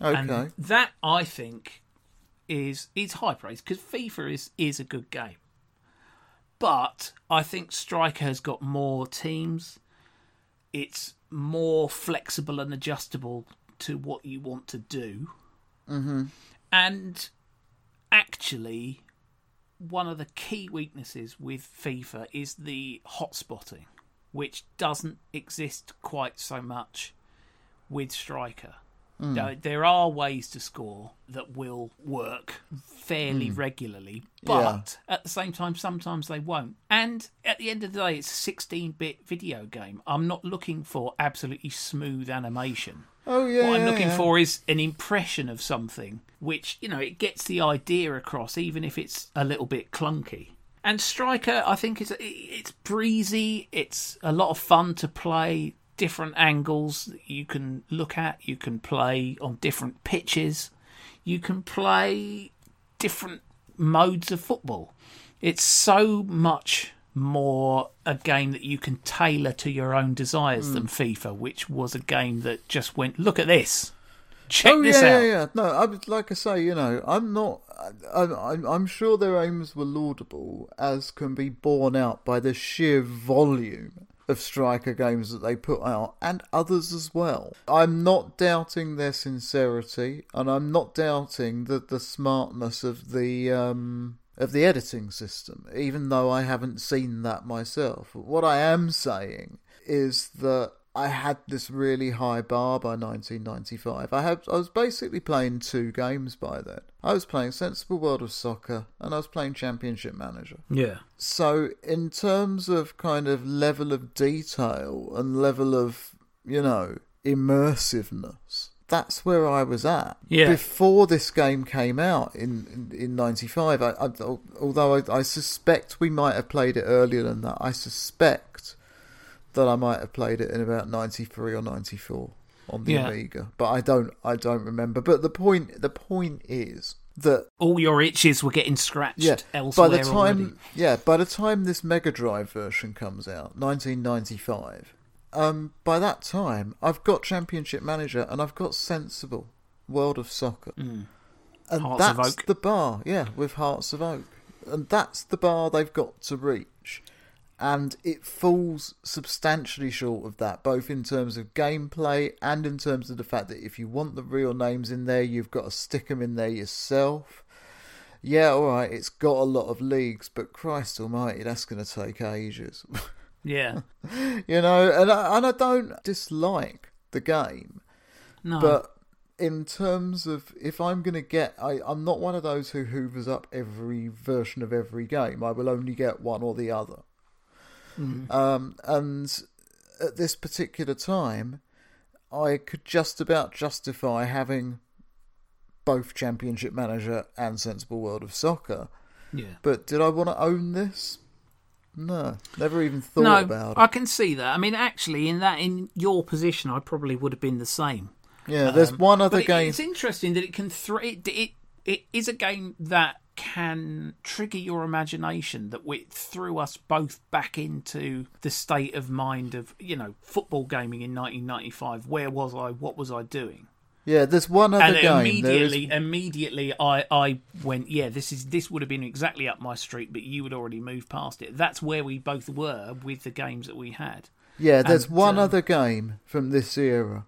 Okay. And that I think is is high praise because FIFA is is a good game. But I think Striker has got more teams. It's more flexible and adjustable to what you want to do. Mm-hmm. And actually, one of the key weaknesses with FIFA is the hot spotting, which doesn't exist quite so much with Striker. Mm. There- There are ways to score that will work fairly mm. regularly, but at the same time, sometimes they won't. And at the end of the day, it's a 16 bit video game. I'm not looking for absolutely smooth animation. Oh yeah. What I'm yeah, looking yeah. for is an impression of something, which you know it gets the idea across, even if it's a little bit clunky. And Striker, I think, is it's breezy. It's a lot of fun to play. Different angles that you can look at. You can play on different pitches. You can play different modes of football. It's so much more a game that you can tailor to your own desires Hmm. than FIFA, which was a game that just went, look at this, check Oh this yeah, out. yeah, yeah. No, I like I say, you know, I'm not. I, I'm, I'm sure their aims were laudable, as can be borne out by the sheer volume of striker games that they put out, and others as well. I'm not doubting their sincerity, and I'm not doubting the the smartness of the um of the editing system, even though I haven't seen that myself. What I am saying is that I had this really high bar by 1995. I had I was basically playing two games by then. I was playing Sensible World of Soccer and I was playing Championship Manager. Yeah. So in terms of kind of level of detail and level of, you know, immersiveness, that's where I was at. Yeah. Before this game came out in in, in 95, I, I, although I, I suspect we might have played it earlier than that, I suspect that I might have played it in about 93 or 94 on the Yeah. Amiga, but I don't I don't remember. But the point the point is that All your itches were getting scratched yeah, elsewhere by the time already. yeah, by the time this Mega Drive version comes out, 1995, um, by that time I've got Championship Manager and I've got Sensible World of Soccer, and Hmm. Hearts of that's Oak. the bar. Yeah, with Hearts of Oak, and that's the bar they've got to reach. And it falls substantially short of that, both in terms of gameplay and in terms of the fact that if you want the real names in there, you've got to stick them in there yourself. Yeah, all right, it's got a lot of leagues, but Christ Almighty, that's going to take ages. Yeah. you know, and I, and I don't dislike the game, No. but in terms of if I'm going to get, I, I'm not one of those who hoovers up every version of every game. I will only get one or the other. Um, and at this particular time, I could just about justify having both Championship Manager and Sensible World of Soccer. yeah. But did I want to own this? No, never even thought no, about it. I can see that. I mean, actually, in that, in your position, I probably would have been the same. Yeah, there's one other game. It's interesting that it can. Th- it, it it is a game that can trigger your imagination. That we, threw us both back into the state of mind of you know football gaming in 1995. Where was I? What was I doing? Yeah, there's one other and game. Immediately, is, immediately, I, I went, yeah, this is this would have been exactly up my street, but you had already moved past it. That's where we both were with the games that we had. yeah, there's and, one um, other game from this era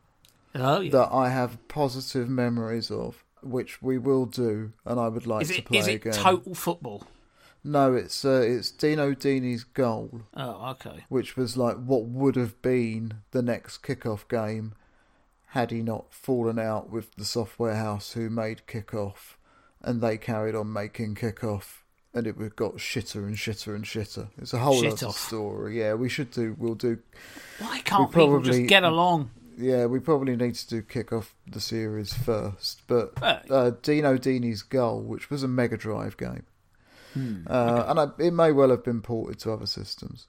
Oh, yeah. that I have positive memories of, which we will do, and I would like is to it play is it again. total football? no, it's uh, it's Dino Dini's goal, Oh, okay. which was like what would have been the next kickoff game had he not fallen out with the software house who made kickoff, and they carried on making kickoff. And it got shitter and shitter and shitter. It's a whole Shit other off. story. Yeah, we should do. We'll do Why can't We people just get along? Yeah, we probably need to kick off the series first. But uh, Dino Dini's goal, which was a Mega Drive game, Hmm, uh, and I, it may well have been ported to other systems,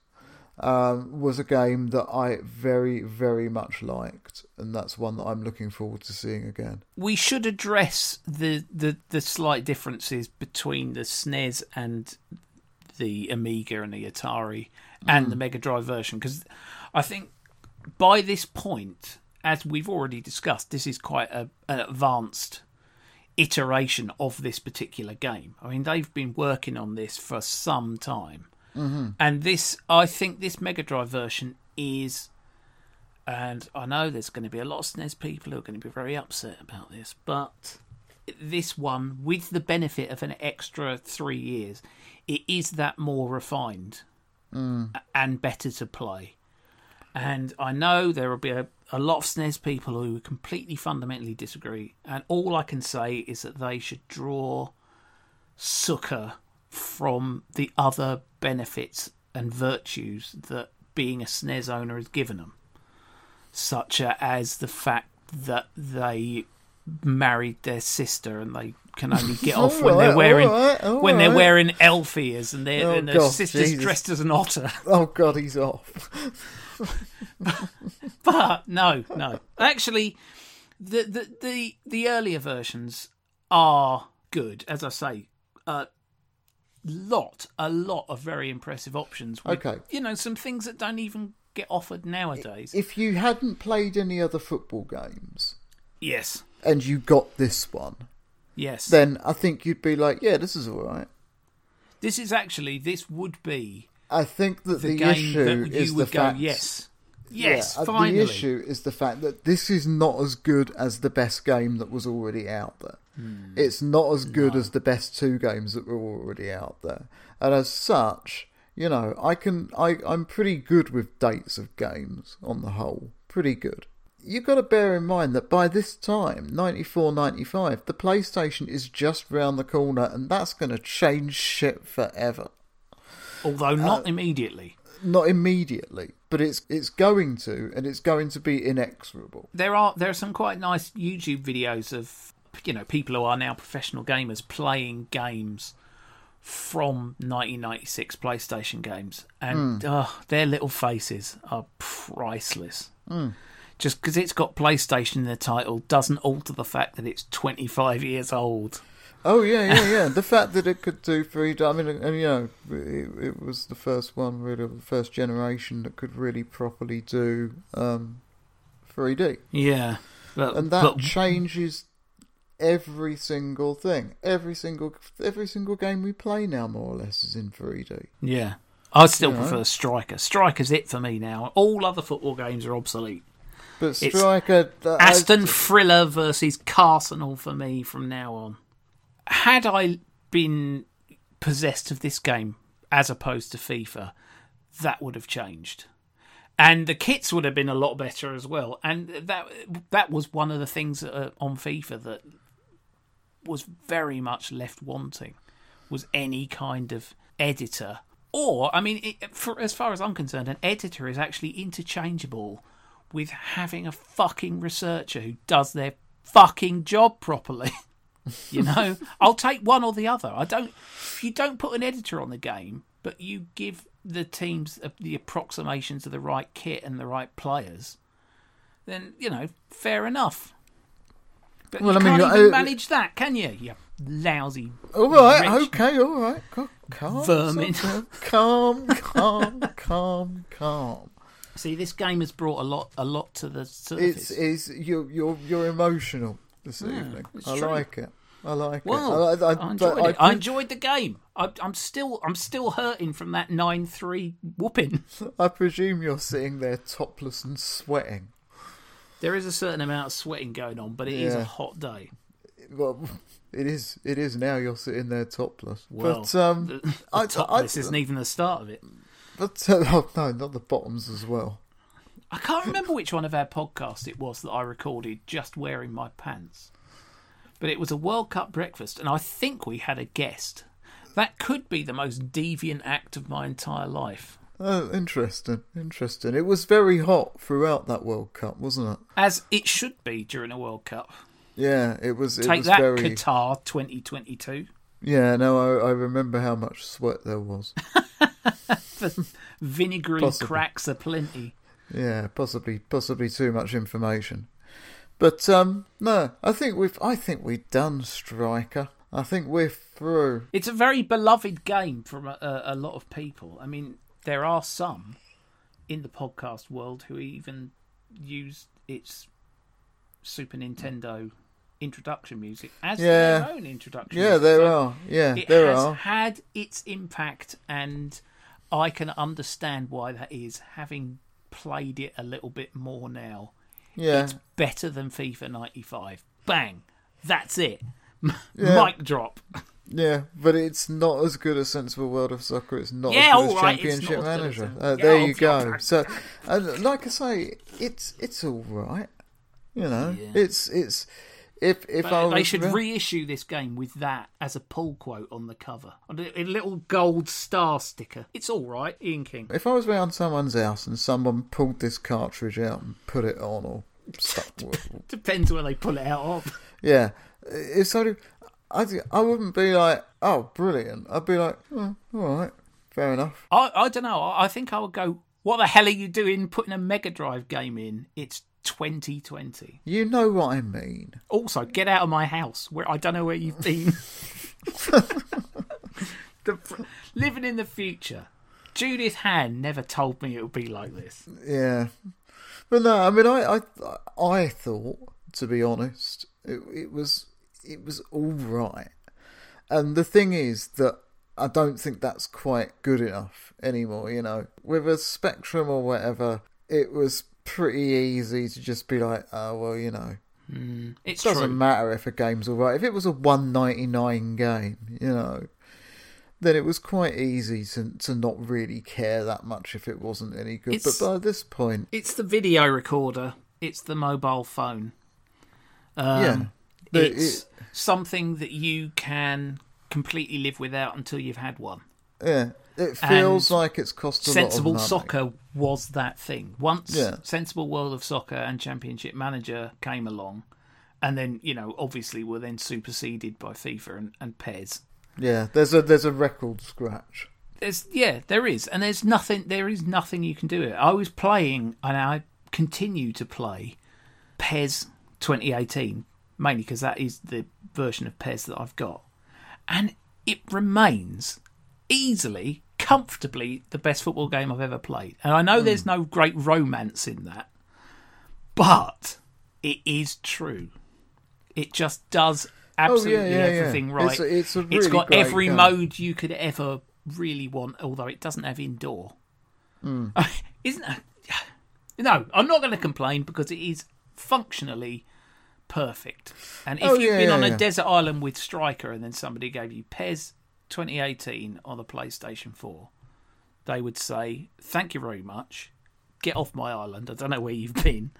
um, was a game that I very, very much liked, and that's one that I'm looking forward to seeing again. We should address the, the, the slight differences between the SNES and the Amiga and the Atari and the Mega Drive version because I think by this point, as we've already discussed, this is quite a, an advanced iteration of this particular game. I mean, they've been working on this for some time, mm-hmm. and this, I think, this Mega Drive version is. And I know there's going to be a lot of SNES people who are going to be very upset about this, but this one, with the benefit of an extra three years, it is that more refined and better to play. And I know there will be a, a lot of SNES people who completely fundamentally disagree. And all I can say is that they should draw succor from the other benefits and virtues that being a SNES owner has given them, such as the fact that they married their sister and they can only get off when they're wearing alright, when they're wearing elf ears and their Oh, and their God, sister's Jesus. dressed as an otter. Oh God, he's off. But no, no. Actually, the the the, the earlier versions are good, as I say. A lot, a lot of very impressive options. with, Okay. you know some things that don't even get offered nowadays. If you hadn't played any other football games yes, and you got this one, yes. then I think you'd be like, yeah, this is all right. this is actually this would be I think that the, the, issue that you is would the go fact. yes, yes. uh, finally, the issue is the fact that this is not as good as the best game that was already out there. Hmm. It's not as good as the best two games that were already out there, and as such, you know, I can I I'm pretty good with dates of games on the whole, pretty good. You've got to bear in mind that by this time, 94, 95, the PlayStation is just round the corner, and that's going to change shit forever. Although not uh, immediately. Not immediately, but it's it's going to, and it's going to be inexorable. there are there are some quite nice YouTube videos of you know people who are now professional gamers playing games from 1996 PlayStation games, and oh, their little faces are priceless. Just because it's got PlayStation in the title doesn't alter the fact that it's 25 years old. Oh yeah, yeah, yeah. the fact that it could do 3D, I mean, and you know, it, it was the first one, really, the first generation that could really properly do um, 3D, Yeah, but, and that but changes every single thing. Every single, every single game we play now, more or less, is in 3D. yeah, I still You know. prefer Striker. Striker's it for me now. All other football games are obsolete. But Striker, uh, Aston I- Thriller versus Carsenal for me from now on. Had I been possessed of this game as opposed to FIFA, that would have changed. And the kits would have been a lot better as well. And that that was one of the things uh, on FIFA that was very much left wanting was any kind of editor. Or, I mean, it, for, as far as I'm concerned, an editor is actually interchangeable with having a fucking researcher who does their fucking job properly. you know, I'll take one or the other. I don't. If you don't put an editor on the game, but you give the teams the approximations of the right kit and the right players, then you know, fair enough. But Well, you I mean, can't even uh, manage that, can you? You lousy. All right, wretch. okay, all right. Calm, calm, Vermin. calm, calm, calm, calm. See, this game has brought a lot, a lot to the surface. It's it's you're you're you're emotional this evening. I true. like it. I like Well, it. I, I, enjoyed but it. I enjoyed the game. I, I'm still, I'm still hurting from that nine three whooping. I presume you're sitting there topless and sweating. There is a certain amount of sweating going on, but it is Yeah. a hot day. Well, it is. It is now. You're sitting there topless. Well, but um, the, the I, topless I, isn't even the start of it. But uh, oh, no, not the bottoms as well. I can't remember which one of our podcasts it was that I recorded just wearing my pants. But it was a World Cup breakfast, and I think we had a guest. That could be the most deviant act of my entire life. Oh, interesting, interesting. It was very hot throughout that World Cup, wasn't it? As it should be during a World Cup. Yeah, it was. It Take was that, very. Qatar 2022. Yeah, no, I, I remember how much sweat there was. Vinegary Possibly. cracks aplenty. Yeah, possibly, possibly too much information. But um, no, I think we've, I think we've done Striker. I think we're through. It's a very beloved game from a, a, lot of people. I mean, there are some in the podcast world who even use its Super Nintendo introduction music as Yeah. their own introduction. Yeah, music. there So are. Yeah, It there has are. had its impact, and I can understand why that is. Having played it a little bit more now, Yeah, it's better than FIFA 95. Bang. That's it. Yeah. Mic drop. Yeah, but it's not as good as Sensible World of Soccer. It's not Yeah, as good as right, Championship as as Manager. it. Uh, there I'll- you go. So, and like I say, it's it's all right. You know, Yeah. it's it's if if I they should re- reissue this game with that as a pull quote on the cover. A little gold star sticker. It's all right, Ian King. if I was round someone's house and someone pulled this cartridge out and put it on or Depends where they pull it out of. yeah, it's sort of. I I wouldn't be like, oh, brilliant. I'd be like, oh, all right, fair enough. I, I don't know. I think I would go, what the hell are you doing putting a Mega Drive game in? It's 2020. You know what I mean. Also, get out of my house. Where I don't know where you've been. the, living in the future. Judith Hann never told me it would be like this. Yeah, but no, I mean, I, I, I thought, to be honest, it, it was, it was all right. And the thing is that I don't think that's quite good enough anymore. You know, with a Spectrum or whatever, it was pretty easy to just be like, oh well, you know, It's it doesn't true. matter if a game's all right. If it was a one ninety nine game, you know. Then it was quite easy to to not really care that much if it wasn't any good. It's- but by this point, It's the video recorder. It's the mobile phone. Um, yeah, The- it's it- something that you can completely live without until you've had one. Yeah, it feels And like it's cost a Sensible lot of money. Soccer was that thing. Once Yeah. Sensible World of Soccer and Championship Manager came along, and then you know obviously were then superseded by FIFA and, and PES. Yeah, there's a there's a record scratch. There's yeah, there is, and there's nothing. There is nothing you can do. It. I was playing, and I continue to play PES 2018 mainly because that is the version of PES that I've got, and it remains easily, comfortably the best football game I've ever played. And I know Hmm. there's no great romance in that, but it is true. It just does absolutely Oh, yeah, yeah, yeah. everything right. It's a- it's a it's really got great every game. mode you could ever really want, although it doesn't have indoor. Hmm. Isn't that, No, I'm not going to complain because it is functionally perfect. And if Oh, you've yeah, been yeah, on a desert island with Striker and then somebody gave you PES 2018 on the PlayStation 4, they would say, "Thank you very much. Get off my island. I don't know where you've been."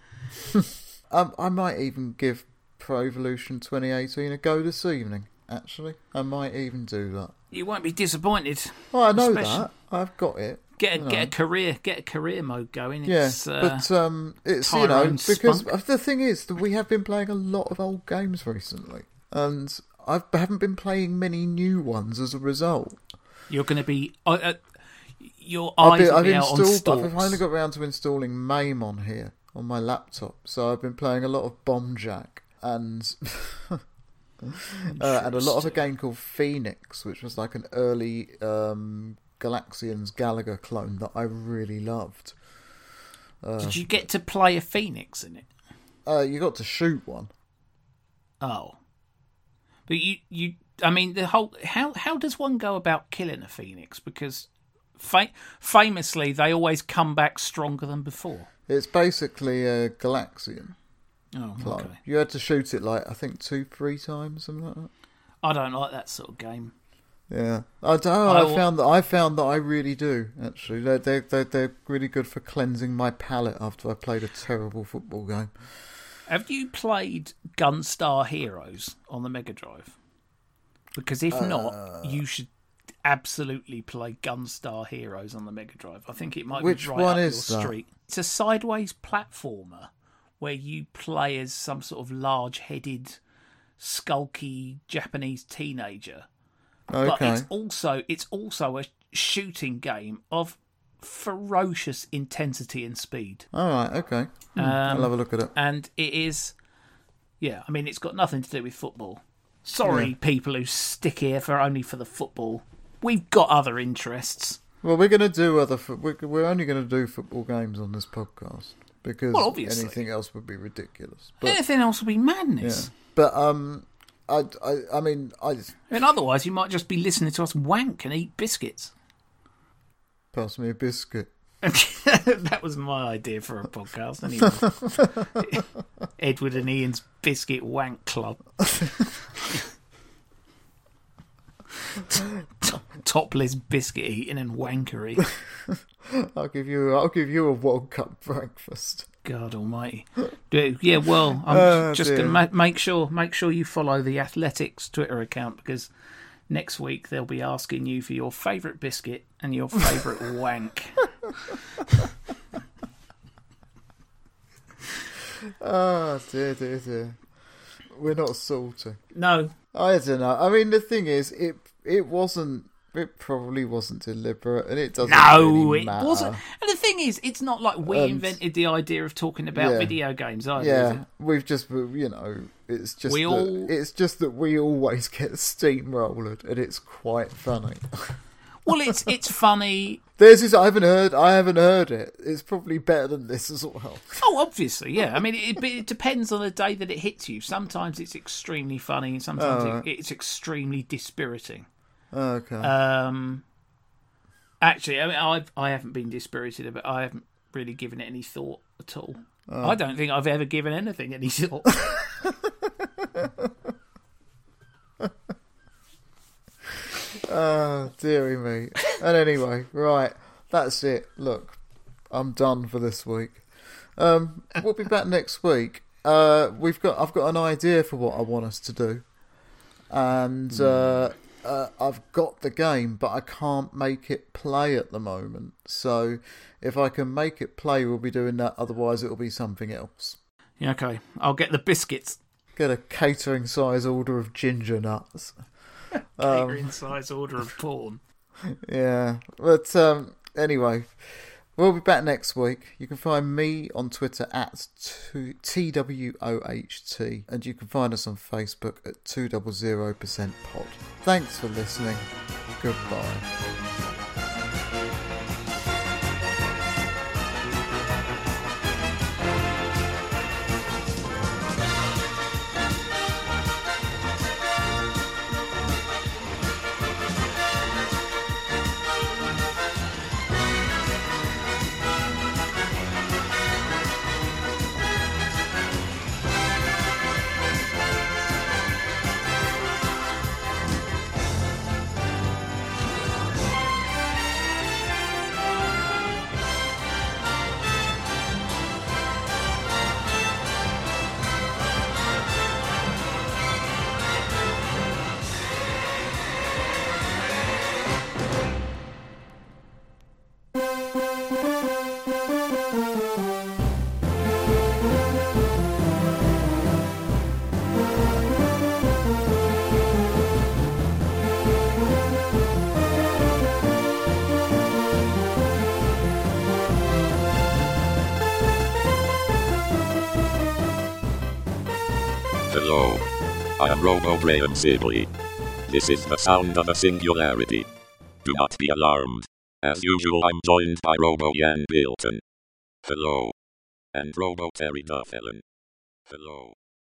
Um, I might even give Pro Evolution 2018 a go this evening. Actually, I might even do that. You won't be disappointed. Oh, I know Especially- that. I've got it. Get a, you know. get a career get a career mode going. Yeah, It's, uh, but um, it's you know because Spunk. the thing is that we have been playing a lot of old games recently, and I haven't been playing many new ones as a result. you're going to be uh, uh, your I've, eyes been, will I've be out on stalks. I've finally got around to installing MAME on here on my laptop, so I've been playing a lot of Bomb Jack and uh, and a lot of a game called Phoenix, which was like an early um, Galaxians Galaga clone that I really loved. Did you get to play a phoenix in it? Uh, you got to shoot one. Oh, but you you I mean the whole how how does one go about killing a phoenix? Because fa- famously they always come back stronger than before. It's basically a Galaxian Oh, okay. You had to shoot it like I think two, three times, something like that. I don't like that sort of game. Yeah, I don't oh, know. I I, found that I found that I really do actually. They're they're they're, they're really good for cleansing my palate after I played a terrible football game. Have you played Gunstar Heroes on the Mega Drive? Because if Uh, not, you should absolutely play Gunstar Heroes on the Mega Drive. I think it might Which be right one up is your that? It's a sideways platformer where you play as some sort of large-headed, skulky Japanese teenager. Okay. But it's also it's also a shooting game of ferocious intensity and speed. all right, okay. Hmm, Um, I'll have a look at it. and it is yeah i mean it's got nothing to do with football sorry people who stick here for only for the football we've got other interests Well, we're going to do other. fo- We're, we're only going to do football games on this podcast because Well, obviously. anything else would be ridiculous. But anything else would be madness but um, I, I I mean I and otherwise you might just be listening to us wank and eat biscuits pass me a biscuit. that was my idea for a podcast anyway edward and ian's biscuit wank club Topless biscuit eating and wankery. I'll give you. I'll give you a World Cup breakfast. God Almighty. Yeah, well, I'm Oh, just dear. to ma- make sure make sure you follow the Athletics Twitter account because next week they'll be asking you for your favourite biscuit and your favourite wank. Ah, dear, dear, dear. We're not salty. No, I don't know. I mean, the thing is, it it wasn't. It probably wasn't deliberate, and it doesn't. no, really it matter. wasn't. And the thing is, it's not like we And- invented the idea of talking about Yeah. video games either. Yeah, we've just you know, it's just We that, all- it's just that we always get steamrolled, and it's quite funny. Well, it's it's funny. There's this I haven't heard. I haven't heard it. It's probably better than this as well. Oh, obviously, yeah. I mean, it, it depends on the day that it hits you. Sometimes it's extremely funny, and sometimes Oh, it, it's extremely dispiriting. Okay. Um, actually, I mean, I've I haven't been dispirited about. I haven't really given it any thought at all. Oh. I don't think I've ever given anything any thought. Oh, dearie me. And anyway, right, that's it. Look, I'm done for this week. Um, we'll be back next week. Uh, we've got, I've got an idea for what I want us to do, and uh, uh, I've got the game, but I can't make it play at the moment. So, if I can make it play, we'll be doing that. Otherwise, it'll be something else. Yeah, okay, I'll get the biscuits. Get a catering size order of ginger nuts. Catering size order of porn. Yeah, but um, anyway, we'll be back next week. You can find me on Twitter at T W O H T, and you can find us on Facebook at two double zero percent pod. Thanks for listening. Goodbye. Sibley. This is the sound of a singularity. Do not be alarmed. As usual, I'm joined by Robo Jan Bilton. Hello. And Robo Terry Duffelin. Hello.